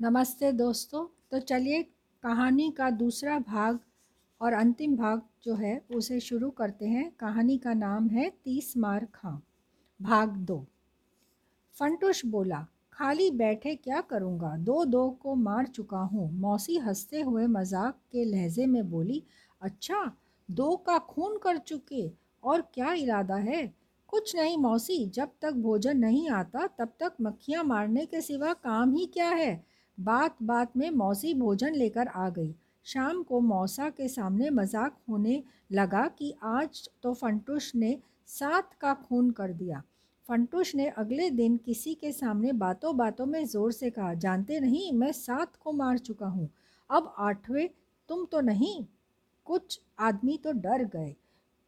नमस्ते दोस्तों। तो चलिए कहानी का दूसरा भाग और अंतिम भाग जो है, उसे शुरू करते हैं। कहानी का नाम है तीस मार खां। भाग दो। फंटुश बोला, खाली बैठे क्या करूँगा? दो दो को मार चुका हूँ। मौसी हँसते हुए मज़ाक के लहजे में बोली अच्छा दो का खून कर चुके, और क्या इरादा है? कुछ नहीं मौसी, जब तक भोजन नहीं आता, तब तक मक्खियाँ मारने के सिवा काम ही क्या है? बात बात में मौसी भोजन लेकर आ गई। शाम को मौसा के सामने मज़ाक होने लगा कि आज तो फंटुश ने सात का खून कर दिया। फंटुश ने अगले दिन किसी के सामने बातों बातों में ज़ोर से कहा, जानते नहीं, मैं सात को मार चुका हूँ। अब आठवें तुम तो नहीं, कुछ आदमी तो डर गए।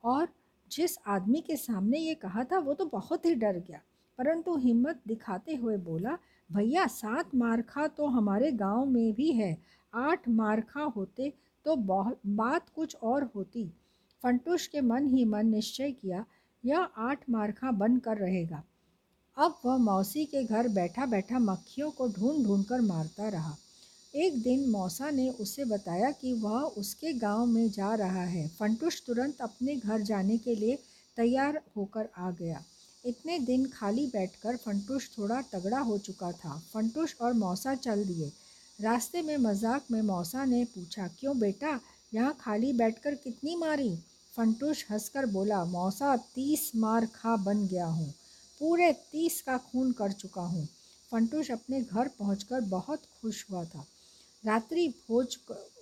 और जिस आदमी के सामने ये कहा था, वो तो बहुत ही डर गया। परंतु हिम्मत दिखाते हुए बोला भैया, सात मारखा तो हमारे गाँव में भी है। आठ मारखा होते तो बात कुछ और होती। फंटूश के मन ही मन निश्चय किया, यह आठ मारखा बन कर रहेगा। अब वह मौसी के घर बैठा बैठा मक्खियों को ढूंढ ढूंढ कर मारता रहा। एक दिन मौसा ने उसे बताया कि वह उसके गाँव में जा रहा है। फंटुश तुरंत अपने घर जाने के लिए तैयार होकर आ गया। इतने दिन खाली बैठकर फंटुश थोड़ा तगड़ा हो चुका था। फंटुश और मौसा चल दिए। रास्ते में मज़ाक में मौसा ने पूछा, क्यों बेटा, यहाँ खाली बैठकर कितनी मारी? फंटुश हंसकर बोला, मौसा, तीस मार खा बन गया हूँ। पूरे तीस का खून कर चुका हूँ। फंटुश अपने घर पहुँच बहुत खुश हुआ था। रात्रि भोज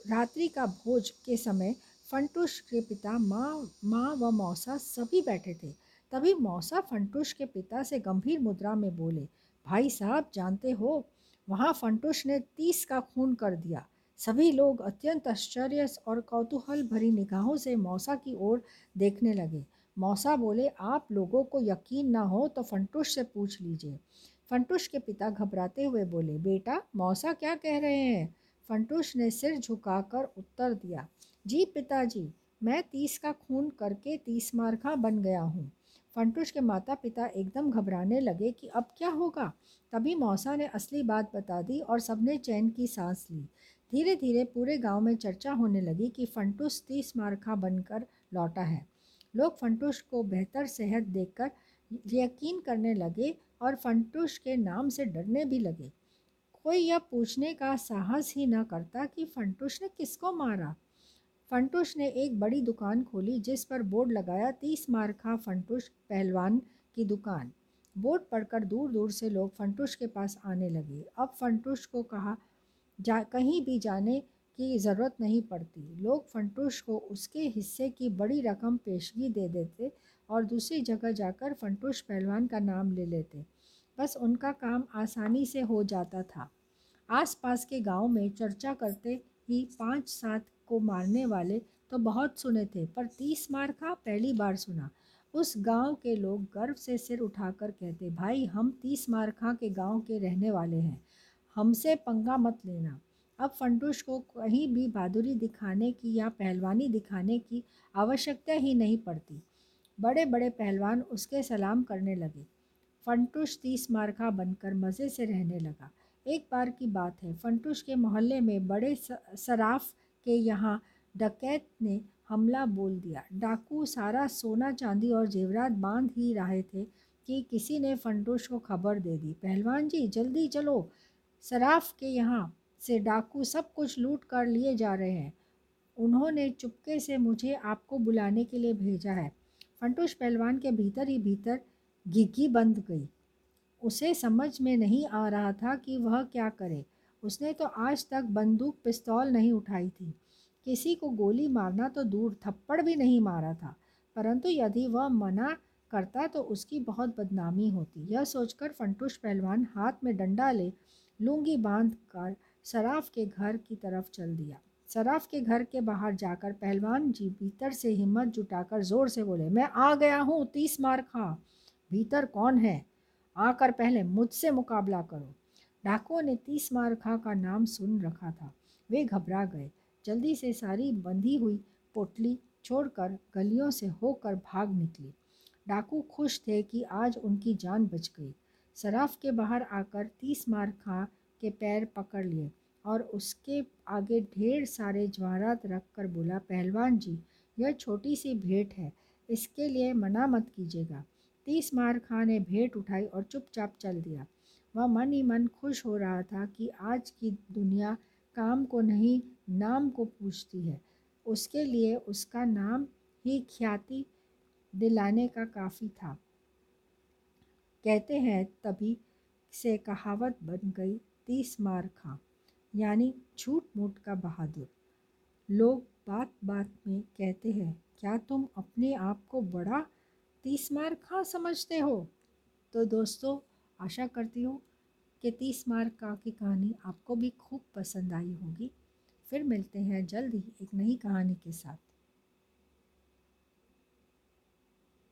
रात्रि का भोज के समय फंटूश के पिता माँ माँ व मौसा सभी बैठे थे। तभी मौसा फंटूश के पिता से गंभीर मुद्रा में बोले, भाई साहब, जानते हो, वहाँ फंटूश ने तीस का खून कर दिया। सभी लोग अत्यंत आश्चर्य और कौतूहल भरी निगाहों से मौसा की ओर देखने लगे। मौसा बोले, आप लोगों को यकीन ना हो तो फंटूश से पूछ लीजिए। फंटूश के पिता घबराते हुए बोले, बेटा, मौसा क्या कह रहे हैं? फंटूश ने सिर झुकाकर उत्तर दिया, जी पिताजी, मैं तीस का खून करके तीस मारखा बन गया हूँ। फंटूश के माता पिता एकदम घबराने लगे कि अब क्या होगा? तभी मौसा ने असली बात बता दी और सबने चैन की सांस ली। धीरे धीरे पूरे गाँव में चर्चा होने लगी कि फंटूस तीस मारखा बनकर लौटा है। लोग फंटूश को बेहतर सेहत देखकर यकीन करने लगे और फंटूश के नाम से डरने भी लगे। कोई यह पूछने का साहस ही न करता कि फंटूश ने किसको मारा? फंटूश ने एक बड़ी दुकान खोली, जिस पर बोर्ड लगाया, तीस मारखा फंटूश पहलवान की दुकान। बोर्ड पढ़कर दूर दूर से लोग फंटूश के पास आने लगे। अब फंटूश को कहा, जा, कहीं भी जाने की ज़रूरत नहीं पड़ती। लोग फंटूश को उसके हिस्से की बड़ी रकम पेशगी दे देते और दूसरी जगह जाकर फंटूश पहलवान का नाम ले लेते। बस उनका काम आसानी से हो जाता था। आसपास के गाँव में चर्चा करते ही पाँच सात को मारने वाले तो बहुत सुने थे, पर तीस मार का पहली बार सुना। उस गाँव के लोग गर्व से सिर उठाकर कहते, भाई, हम तीस मारखा के गाँव के रहने वाले हैं। हमसे पंगा मत लेना। अब फंटूश को कहीं भी बहादुरी दिखाने की या पहलवानी दिखाने की आवश्यकता ही नहीं पड़ती। बड़े बड़े पहलवान उसके सलाम करने लगे। फंटूश तीस मारखा बनकर मज़े से रहने लगा। एक बार की बात है, फंटूश के मोहल्ले में बड़े सराफ के यहाँ डकैत ने हमला बोल दिया। डाकू सारा सोना चांदी और जेवरात बाँध ही रहे थे कि किसी ने फंटूश को खबर दे दी। पहलवान जी, जल्दी चलो। सराफ के यहाँ से डाकू सब कुछ लूट कर लिए जा रहे हैं। उन्होंने चुपके से मुझे आपको बुलाने के लिए भेजा है। फंटूश पहलवान के भीतर ही भीतर घिघी बंद गई। उसे समझ में नहीं आ रहा था कि वह क्या करे। उसने तो आज तक बंदूक, पिस्तौल नहीं उठाई थी। किसी को गोली मारना तो दूर, थप्पड़ भी नहीं मारा था। परंतु यदि वह मना करता तो उसकी बहुत बदनामी होती। यह सोचकर फंटूश पहलवान हाथ में डंडा ले लूँगी बाँध कर सराफ के घर की तरफ़ चल दिया। सराफ के घर के बाहर जाकर पहलवान जी भीतर से हिम्मत जुटाकर ज़ोर से बोले, मैं आ गया हूँ, तीस मार खा भीतर कौन है? आकर पहले मुझसे मुकाबला करो। डाकुओं ने तीस मार खा का नाम सुन रखा था। वे घबरा गए। जल्दी से सारी बंधी हुई पोटली छोड़कर गलियों से होकर भाग निकली। डाकू खुश थे कि आज उनकी जान बच गई। सराफ के बाहर आकर तीस मार खा के पैर पकड़ लिए और उसके आगे ढेर सारे जवाहरात रख कर बोला, पहलवान जी, यह छोटी सी भेंट है। इसके लिए मना मत कीजिएगा। तीस मार खां ने भेंट उठाई और चुपचाप चल दिया। वह मन ही मन खुश हो रहा था कि आज की दुनिया काम को नहीं, नाम को पूछती है। उसके लिए उसका नाम ही ख्याति दिलाने का काफ़ी था। कहते हैं, तभी से कहावत बन गई तीस मार खां, यानी झूठ मूठ का बहादुर। लोग बात बात में कहते हैं, क्या तुम अपने आप को बड़ा तीस मार खा समझते हो? तो दोस्तों आशा करती हूँ कि तीस मार्क का की कहानी आपको भी खूब पसंद आई होगी। फिर मिलते हैं जल्द ही एक नई कहानी के साथ।